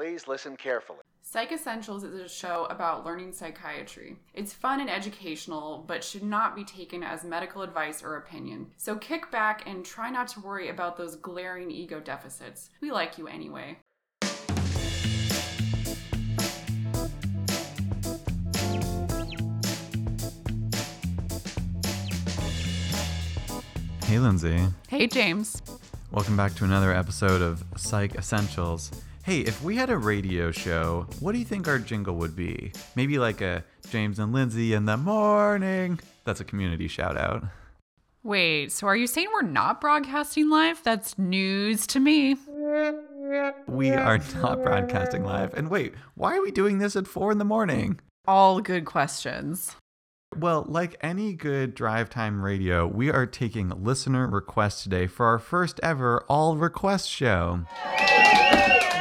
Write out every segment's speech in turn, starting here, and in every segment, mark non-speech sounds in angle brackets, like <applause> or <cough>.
Please listen carefully. Psych Essentials is a show about learning psychiatry. It's fun and educational, but should not be taken as medical advice or opinion. So kick back and try not to worry about those glaring ego deficits. We like you anyway. Hey, Lindsay. Hey, James. Welcome back to another episode of Psych Essentials. Hey, if we had a radio show, what do you think our jingle would be? Maybe like a James and Lindsay in the morning. That's a community shout out. Wait, so are you saying we're not broadcasting live? That's news to me. We are not broadcasting live. And wait, why are we doing this at four in the morning? All good questions. Well, like any good drive time radio, we are taking listener requests today for our first ever all request show.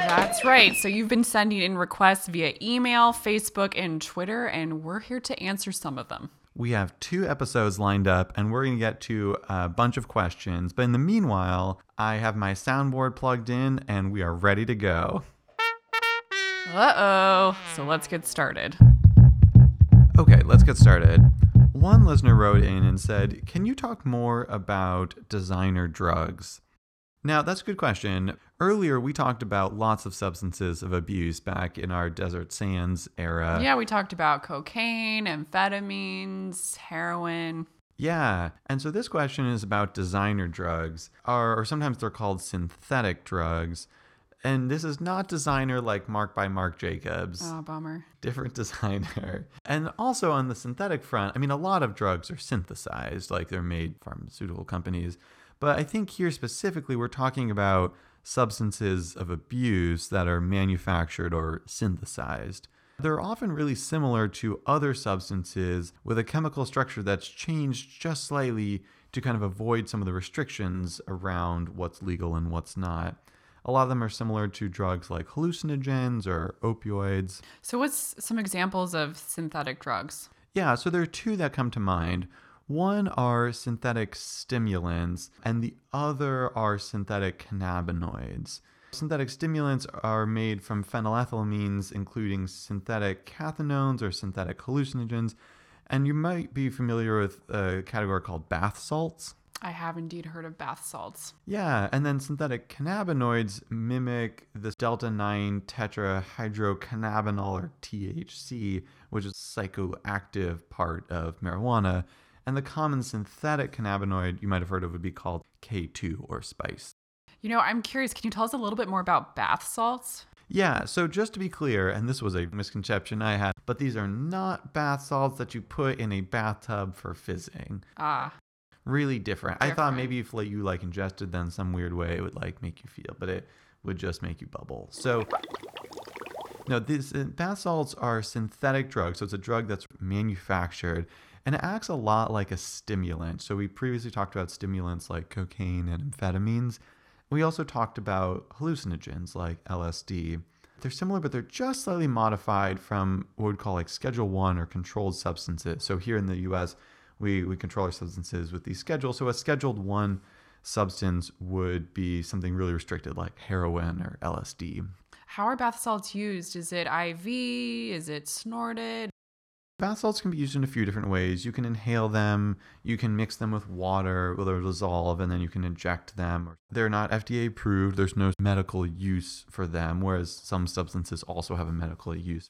That's right. So you've been sending in requests via email, Facebook, and Twitter, and we're here to answer some of them. We have two episodes lined up, and we're going to get to a bunch of questions. But in the meanwhile, I have my soundboard plugged in, and we are ready to go. Uh oh. So let's get started. Okay, let's get started. One listener wrote in and said, Can you talk more about designer drugs? Now, that's a good question. Earlier, we talked about lots of substances of abuse back in our desert sands era. Yeah, we talked about cocaine, amphetamines, heroin. Yeah, and so this question is about designer drugs, or, or sometimes they're called synthetic drugs. And this is not designer like Marc by Marc Jacobs. Oh, bummer. Different <laughs> designer. And also on the synthetic front, I mean, a lot of drugs are synthesized, like they're made pharmaceutical companies. But I think here specifically, we're talking about substances of abuse that are manufactured or synthesized. They're often really similar to other substances with a chemical structure that's changed just slightly to kind of avoid some of the restrictions around what's legal and what's not. A lot of them are similar to drugs like hallucinogens or opioids. So, what's some examples of synthetic drugs? Yeah, so there are two that come to mind. One are synthetic stimulants, and the other are synthetic cannabinoids. Synthetic stimulants are made from phenylethylamines, including synthetic cathinones or synthetic hallucinogens. And you might be familiar with a category called bath salts. I have indeed heard of bath salts. Yeah, and then synthetic cannabinoids mimic this delta 9 tetrahydrocannabinol or THC, which is psychoactive part of marijuana. And the common synthetic cannabinoid you might have heard of would be called K2 or spice. You know, I'm curious, can you tell us a little bit more about bath salts? Yeah, so just to be clear, and this was a misconception I had, but these are not bath salts that you put in a bathtub for fizzing. Ah, Really different. I thought maybe if like you like ingested them some weird way, it would like make you feel, but it would just make you bubble. So no, these uh, bath salts are synthetic drugs. So it's a drug that's manufactured and it acts a lot like a stimulant. So we previously talked about stimulants like cocaine and amphetamines. We also talked about hallucinogens like LSD. They're similar, but they're just slightly modified from what we'd call like Schedule One or controlled substances. So here in the U.S., we we control our substances with these schedules. So a Scheduled One substance would be something really restricted, like heroin or LSD. how are bath salts used? Is it IV? Is it snorted? Bath salts can be used in a few different ways. You can inhale them, you can mix them with water, where they'll dissolve, and then you can inject them. They're not FDA approved, there's no medical use for them, whereas some substances also have a medical use.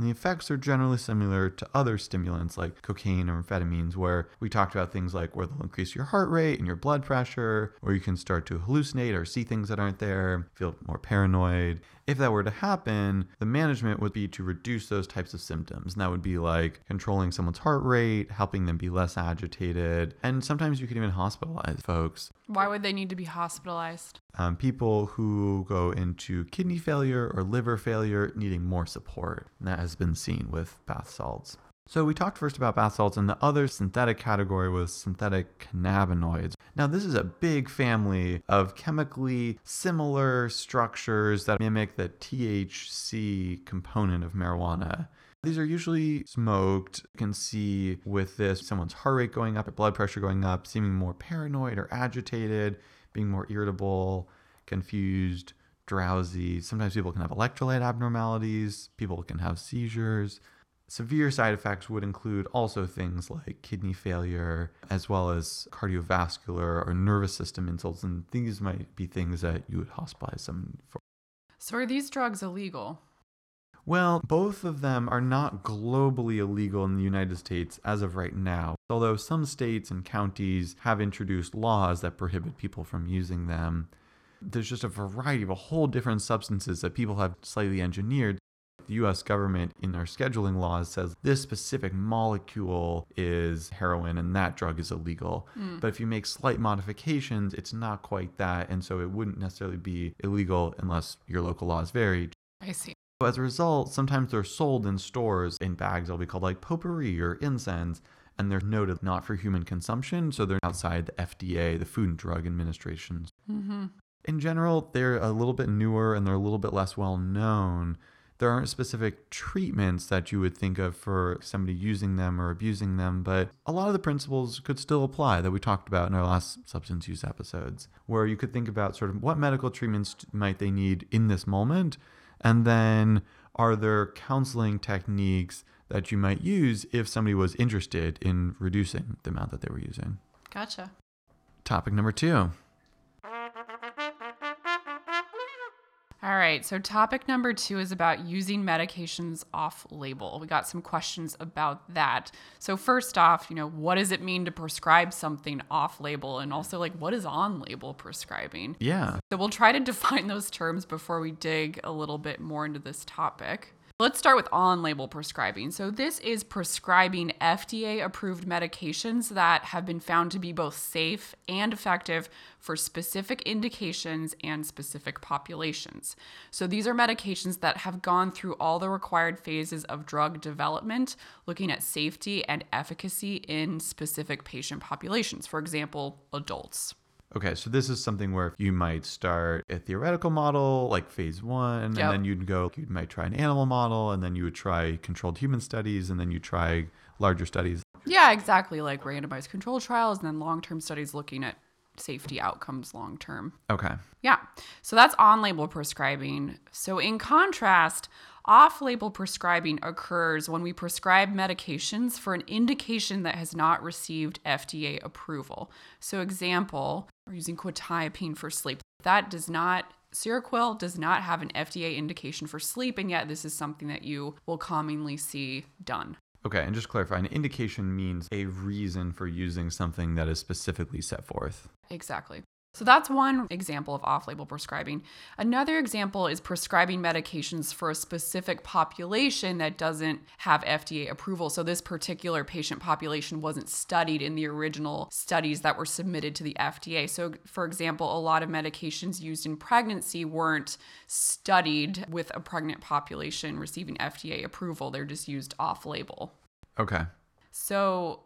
And the effects are generally similar to other stimulants like cocaine or amphetamines, where we talked about things like where they'll increase your heart rate and your blood pressure, or you can start to hallucinate or see things that aren't there, feel more paranoid. If that were to happen, the management would be to reduce those types of symptoms. And that would be like controlling someone's heart rate, helping them be less agitated, and sometimes you could even hospitalize folks. Why would they need to be hospitalized? Um, people who go into kidney failure or liver failure needing more support. And that has been seen with bath salts. So we talked first about bath salts, and the other synthetic category was synthetic cannabinoids. Now, this is a big family of chemically similar structures that mimic the THC component of marijuana. These are usually smoked. You can see with this someone's heart rate going up, blood pressure going up, seeming more paranoid or agitated, being more irritable, confused, drowsy. Sometimes people can have electrolyte abnormalities, people can have seizures. Severe side effects would include also things like kidney failure, as well as cardiovascular or nervous system insults. And these might be things that you would hospitalize someone for. So, are these drugs illegal? Well, both of them are not globally illegal in the United States as of right now, although some states and counties have introduced laws that prohibit people from using them. There's just a variety of a whole different substances that people have slightly engineered the US government in our scheduling laws says this specific molecule is heroin and that drug is illegal. Mm. But if you make slight modifications, it's not quite that. And so it wouldn't necessarily be illegal unless your local laws vary. I see. As a result, sometimes they're sold in stores in bags that'll be called like potpourri or incense, and they're noted not for human consumption, so they're outside the FDA, the Food and Drug Administration. Mm-hmm. In general, they're a little bit newer and they're a little bit less well known there aren't specific treatments that you would think of for somebody using them or abusing them, but a lot of the principles could still apply that we talked about in our last substance use episodes, where you could think about sort of what medical treatments might they need in this moment, and then are there counseling techniques that you might use if somebody was interested in reducing the amount that they were using. Gotcha. Topic number two All right, so topic number two is about using medications off label. We got some questions about that. So, first off, you know, what does it mean to prescribe something off label? And also, like, what is on label prescribing? Yeah. So, we'll try to <laughs> define those terms before we dig a little bit more into this topic. Let's start with on label prescribing. So, this is prescribing FDA approved medications that have been found to be both safe and effective for specific indications and specific populations. So, these are medications that have gone through all the required phases of drug development, looking at safety and efficacy in specific patient populations, for example, adults. Okay, so this is something where you might start a theoretical model like phase one, and then you'd go, you might try an animal model, and then you would try controlled human studies, and then you try larger studies. Yeah, exactly, like randomized control trials, and then long term studies looking at safety outcomes long term. Okay. Yeah, so that's on label prescribing. So, in contrast, off label prescribing occurs when we prescribe medications for an indication that has not received FDA approval. So, example, we're using quetiapine for sleep. That does not Seroquel does not have an FDA indication for sleep, and yet this is something that you will commonly see done. Okay, and just clarify an indication means a reason for using something that is specifically set forth. Exactly. So that's one example of off label prescribing. Another example is prescribing medications for a specific population that doesn't have FDA approval. So this particular patient population wasn't studied in the original studies that were submitted to the FDA. So, for example, a lot of medications used in pregnancy weren't studied with a pregnant population receiving FDA approval, they're just used off label. Okay. So,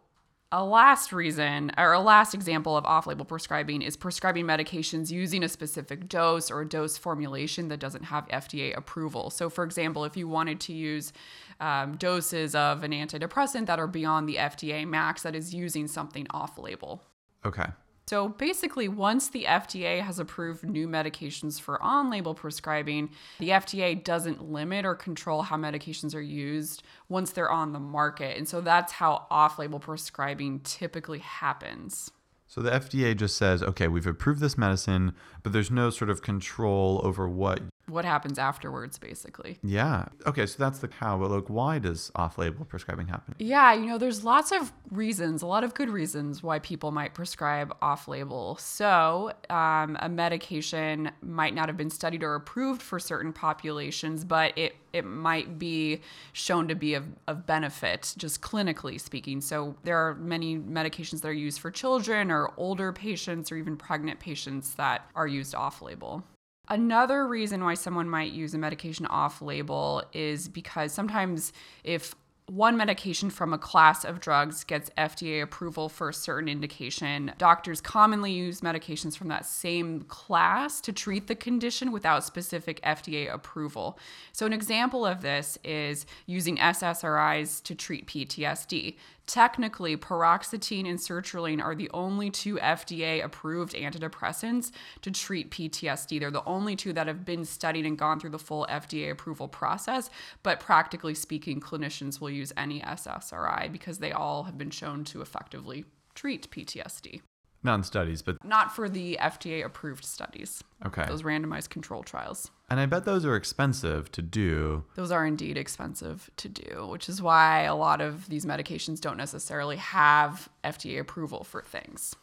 a last reason, or a last example of off label prescribing is prescribing medications using a specific dose or a dose formulation that doesn't have FDA approval. So, for example, if you wanted to use um, doses of an antidepressant that are beyond the FDA max, that is using something off label. Okay. So basically, once the FDA has approved new medications for on label prescribing, the FDA doesn't limit or control how medications are used once they're on the market. And so that's how off label prescribing typically happens. So the FDA just says, okay, we've approved this medicine, but there's no sort of control over what what happens afterwards, basically. Yeah. Okay, so that's the how, but like, why does off label prescribing happen? Yeah, you know, there's lots of reasons, a lot of good reasons why people might prescribe off label. So, um, a medication might not have been studied or approved for certain populations, but it, it might be shown to be of, of benefit, just clinically speaking. So, there are many medications that are used for children or older patients or even pregnant patients that are used off label. Another reason why someone might use a medication off label is because sometimes if one medication from a class of drugs gets FDA approval for a certain indication, doctors commonly use medications from that same class to treat the condition without specific FDA approval. So, an example of this is using SSRIs to treat PTSD. Technically, paroxetine and sertraline are the only two FDA approved antidepressants to treat PTSD. They're the only two that have been studied and gone through the full FDA approval process, but practically speaking, clinicians will use any SSRI because they all have been shown to effectively treat PTSD. Not in studies, but Not for the FDA approved studies, okay. those randomized control trials. And I bet those are expensive to do. Those are indeed expensive to do, which is why a lot of these medications don't necessarily have FDA approval for things.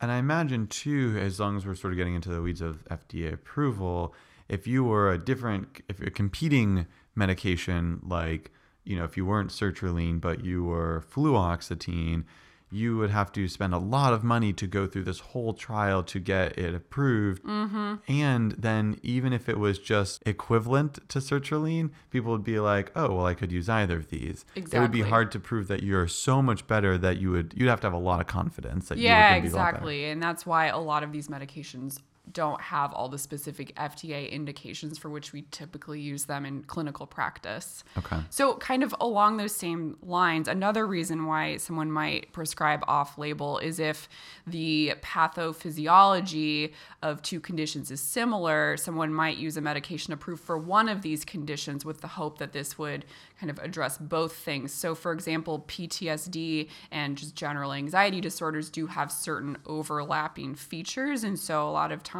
And I imagine too, as long as we're sort of getting into the weeds of FDA approval, if you were a different, if a competing medication, like, you know, if you weren't sertraline, but you were fluoxetine, you would have to spend a lot of money to go through this whole trial to get it approved. Mm-hmm. And then, even if it was just equivalent to sertraline, people would be like, "Oh, well, I could use either of these." It would be hard to prove that you're so much better that you would you'd have to have a lot of confidence that you Yeah, were be a lot exactly. And that's why a lot of these medications don't have all the specific FDA indications for which we typically use them in clinical practice. Okay. So, kind of along those same lines, another reason why someone might prescribe off label is if the pathophysiology of two conditions is similar, someone might use a medication approved for one of these conditions with the hope that this would kind of address both things. So, for example, PTSD and just general anxiety disorders do have certain overlapping features. And so, a lot of times,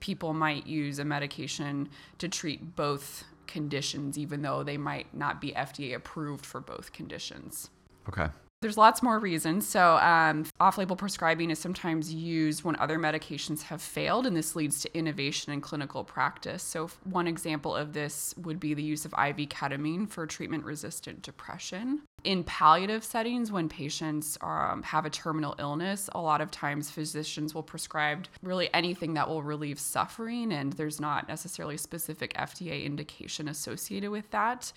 people might use a medication to treat both conditions, even though they might not be FDA approved for both conditions. Okay. There's lots more reasons. So, um, off label prescribing is sometimes used when other medications have failed, and this leads to innovation in clinical practice. So, one example of this would be the use of IV ketamine for treatment resistant depression. In palliative settings, when patients um, have a terminal illness, a lot of times physicians will prescribe really anything that will relieve suffering, and there's not necessarily specific FDA indication associated with that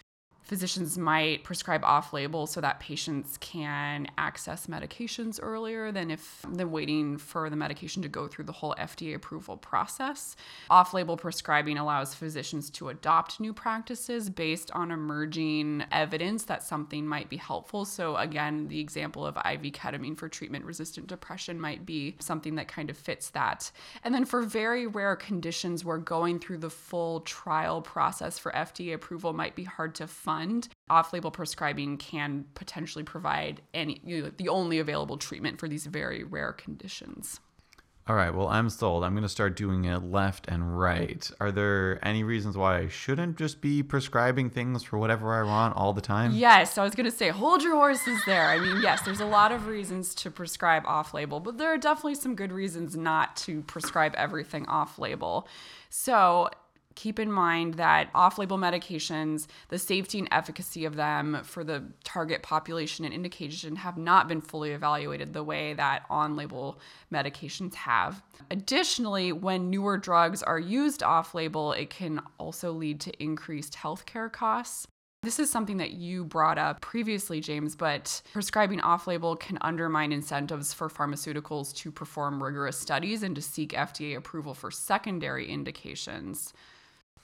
physicians might prescribe off label so that patients can access medications earlier than if they're waiting for the medication to go through the whole FDA approval process. Off label prescribing allows physicians to adopt new practices based on emerging evidence that something might be helpful. So, again, the example of IV ketamine for treatment resistant depression might be something that kind of fits that. And then for very rare conditions where going through the full trial process for FDA approval might be hard to fund, off-label prescribing can potentially provide any you know, the only available treatment for these very rare conditions. All right. Well, I'm sold. I'm going to start doing it left and right. Are there any reasons why I shouldn't just be prescribing things for whatever I want all the time? Yes, I was going to say hold your horses there. I mean, yes, there's a lot of reasons to prescribe off-label, but there are definitely some good reasons not to prescribe everything off-label. So, keep in mind that off label medications, the safety and efficacy of them for the target population and indication have not been fully evaluated the way that on label medications have. Additionally, when newer drugs are used off label, it can also lead to increased healthcare costs. This is something that you brought up previously, James, but prescribing off label can undermine incentives for pharmaceuticals to perform rigorous studies and to seek FDA approval for secondary indications.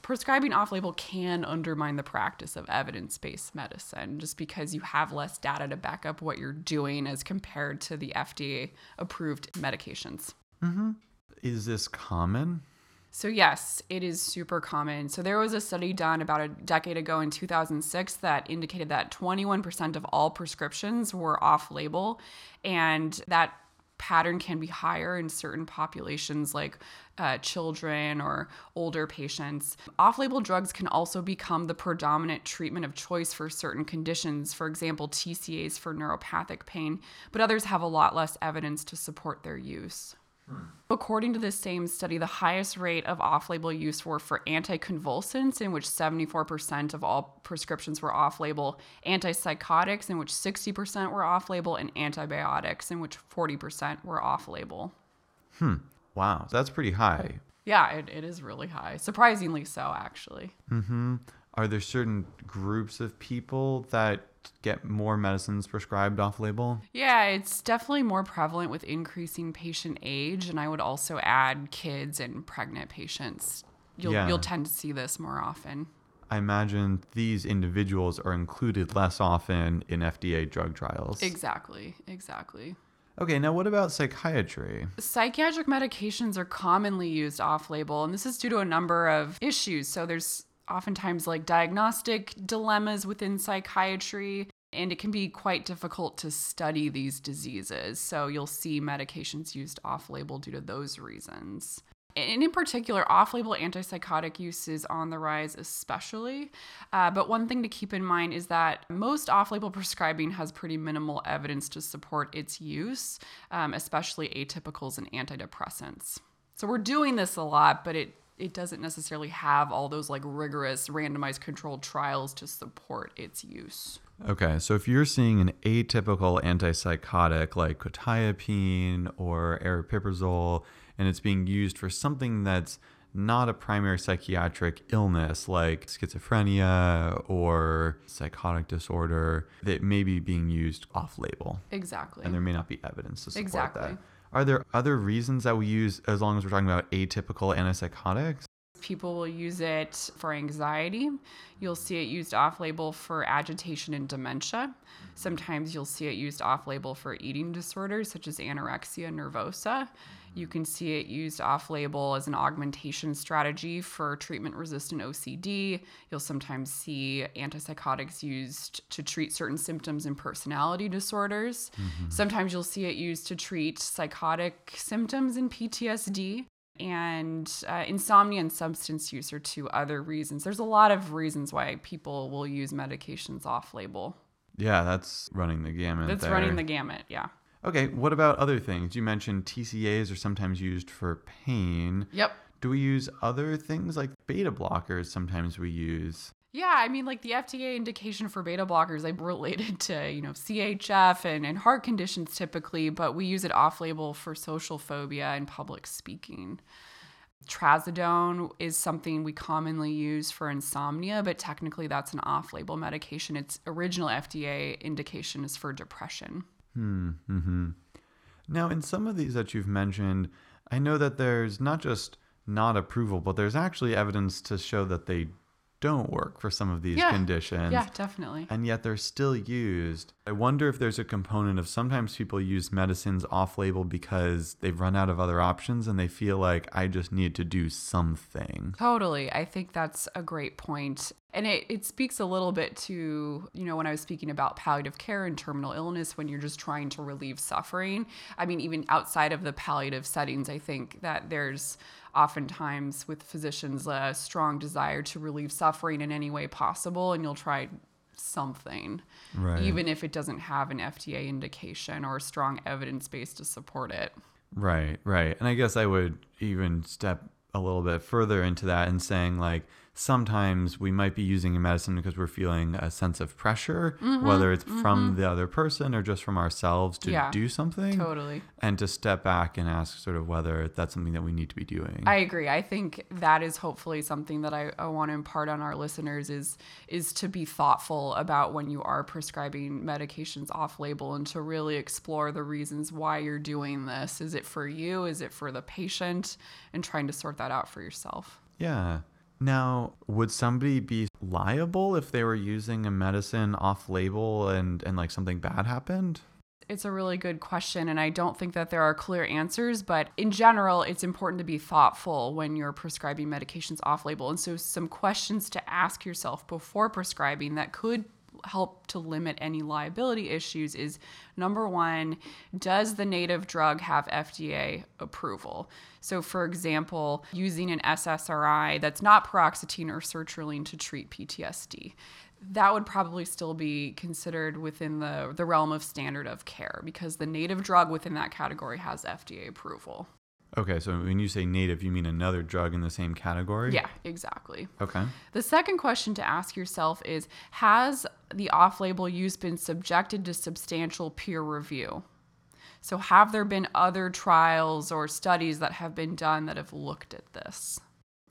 Prescribing off label can undermine the practice of evidence based medicine just because you have less data to back up what you're doing as compared to the FDA approved medications. Mm-hmm. Is this common? So, yes, it is super common. So, there was a study done about a decade ago in 2006 that indicated that 21% of all prescriptions were off label, and that pattern can be higher in certain populations like uh, children or older patients. Off label drugs can also become the predominant treatment of choice for certain conditions, for example, TCAs for neuropathic pain, but others have a lot less evidence to support their use. According to this same study, the highest rate of off label use were for anticonvulsants, in which 74% of all prescriptions were off label, antipsychotics, in which 60% were off label, and antibiotics, in which 40% were off label. Hmm. Wow, that's pretty high. Yeah, it, it is really high. Surprisingly so, actually. Mm hmm. Are there certain groups of people that get more medicines prescribed off label? Yeah, it's definitely more prevalent with increasing patient age. And I would also add kids and pregnant patients. You'll, Yeah. you'll tend to see this more often. I imagine these individuals are included less often in FDA drug trials. Exactly, exactly. Okay, now what about psychiatry? Psychiatric medications are commonly used off label, and this is due to a number of issues. So, there's oftentimes like diagnostic dilemmas within psychiatry, and it can be quite difficult to study these diseases. So, you'll see medications used off label due to those reasons. And in particular, off label antipsychotic use is on the rise, especially. Uh, but one thing to keep in mind is that most off label prescribing has pretty minimal evidence to support its use, um, especially atypicals and antidepressants. So we're doing this a lot, but it it doesn't necessarily have all those like rigorous randomized controlled trials to support its use. Okay, so if you're seeing an atypical antipsychotic like quetiapine or aripiprazole, and it's being used for something that's not a primary psychiatric illness like schizophrenia or psychotic disorder, that may be being used off label, Exactly. and there may not be evidence to support Exactly. that. Are there other reasons that we use, as long as we're talking about atypical antipsychotics? People will use it for anxiety. You'll see it used off label for agitation and dementia. Sometimes you'll see it used off label for eating disorders such as anorexia nervosa. You can see it used off label as an augmentation strategy for treatment resistant OCD. You'll sometimes see antipsychotics used to treat certain symptoms in personality disorders. Mm-hmm. Sometimes you'll see it used to treat psychotic symptoms in PTSD and uh, insomnia and substance use are two other reasons. There's a lot of reasons why people will use medications off label. Yeah, that's running the gamut. That's there. running the gamut, yeah. Okay, what about other things? You mentioned TCAs are sometimes used for pain. Yep. Do we use other things like beta blockers? Sometimes we use. Yeah, I mean, like the FDA indication for beta blockers, they related to, you know, CHF and, and heart conditions typically, but we use it off label for social phobia and public speaking. Trazodone is something we commonly use for insomnia, but technically that's an off label medication. Its original FDA indication is for depression. Hmm. hmm Now, in some of these that you've mentioned, I know that there's not just not approval, but there's actually evidence to show that they don't work for some of these Yeah. conditions. Yeah, definitely. and yet they're still used. I wonder if there's a component of sometimes people use medicines off label because they've run out of other options and they feel like I just need to do something. Totally. I think that's a great point. And it, it speaks a little bit to, you know, when I was speaking about palliative care and terminal illness, when you're just trying to relieve suffering. I mean, even outside of the palliative settings, I think that there's oftentimes with physicians a strong desire to relieve suffering in any way possible, and you'll try something, Right. even if it doesn't have an FDA indication or a strong evidence base to support it. Right, right. And I guess I would even step a little bit further into that and saying like sometimes we might be using a medicine because we're feeling a sense of pressure, mm-hmm, whether it's from mm-hmm. the other person or just from ourselves to Yeah, do something. Totally. And to step back and ask sort of whether that's something that we need to be doing. I agree. I think that is hopefully something that I, I want to impart on our listeners is is to be thoughtful about when you are prescribing medications off label and to really explore the reasons why you're doing this. Is it for you? Is it for the patient? And trying to sort that out for yourself. Yeah. Now, would somebody be liable if they were using a medicine off label and, and like something bad happened? It's a really good question, and I don't think that there are clear answers, but in general, it's important to be thoughtful when you're prescribing medications off label. And so, some questions to ask yourself before prescribing that could help to limit any liability issues is number one, does the native drug have FDA approval? So, for example, using an SSRI that's not paroxetine or sertraline to treat PTSD that would probably still be considered within the, the realm of standard of care because the native drug within that category has FDA approval. Okay, so when you say native, you mean another drug in the same category? Yeah, exactly. Okay. The second question to ask yourself is Has the off label use been subjected to substantial peer review? So, have there been other trials or studies that have been done that have looked at this?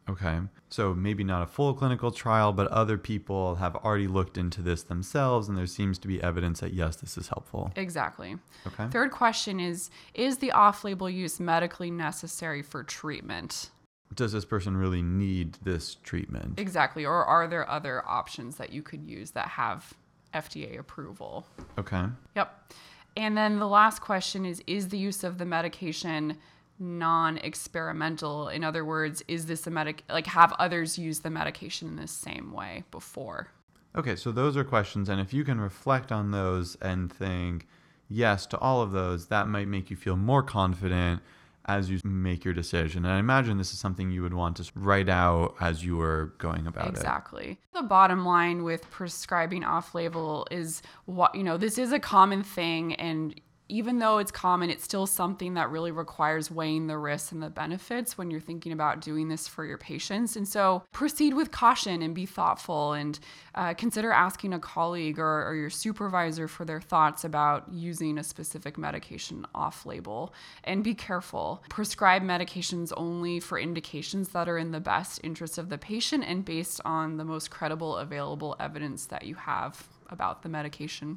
Okay. So maybe not a full clinical trial, but other people have already looked into this themselves, and there seems to be evidence that yes, this is helpful. Exactly. Okay. Third question is Is the off label use medically necessary for treatment? Does this person really need this treatment? Exactly. Or are there other options that you could use that have FDA approval? Okay. Yep. And then the last question is Is the use of the medication non experimental? In other words, is this a medic, like, have others used the medication in the same way before? Okay, so those are questions, and if you can reflect on those and think yes to all of those, that might make you feel more confident as you make your decision. And I imagine this is something you would want to write out as you were going about it. Exactly. The bottom line with prescribing off label is what, you know, this is a common thing and even though it's common, it's still something that really requires weighing the risks and the benefits when you're thinking about doing this for your patients. And so proceed with caution and be thoughtful and uh, consider asking a colleague or, or your supervisor for their thoughts about using a specific medication off label. And be careful. Prescribe medications only for indications that are in the best interest of the patient and based on the most credible available evidence that you have about the medication.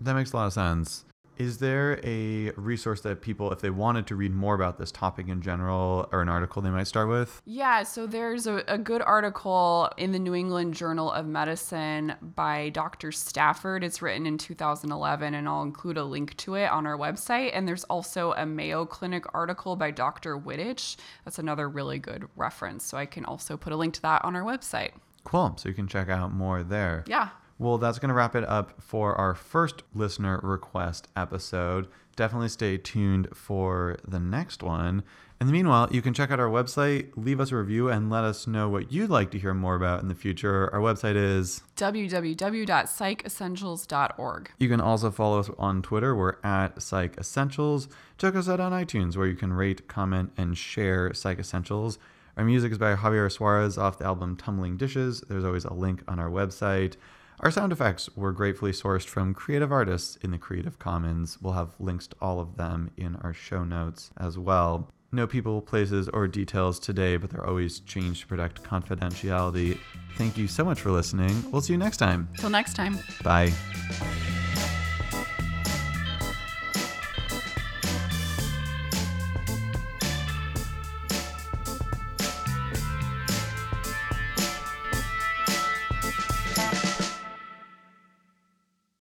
That makes a lot of sense. Is there a resource that people, if they wanted to read more about this topic in general, or an article they might start with? Yeah, so there's a, a good article in the New England Journal of Medicine by Dr. Stafford. It's written in 2011, and I'll include a link to it on our website. And there's also a Mayo Clinic article by Dr. Wittich. That's another really good reference. So I can also put a link to that on our website. Cool. So you can check out more there. Yeah. Well, that's going to wrap it up for our first listener request episode. Definitely stay tuned for the next one. In the meanwhile, you can check out our website, leave us a review, and let us know what you'd like to hear more about in the future. Our website is www.psychessentials.org. You can also follow us on Twitter. We're at Psych Essentials. Check us out on iTunes, where you can rate, comment, and share Psych Essentials. Our music is by Javier Suarez off the album Tumbling Dishes. There's always a link on our website. Our sound effects were gratefully sourced from creative artists in the Creative Commons. We'll have links to all of them in our show notes as well. No people, places, or details today, but they're always changed to protect confidentiality. Thank you so much for listening. We'll see you next time. Till next time. Bye.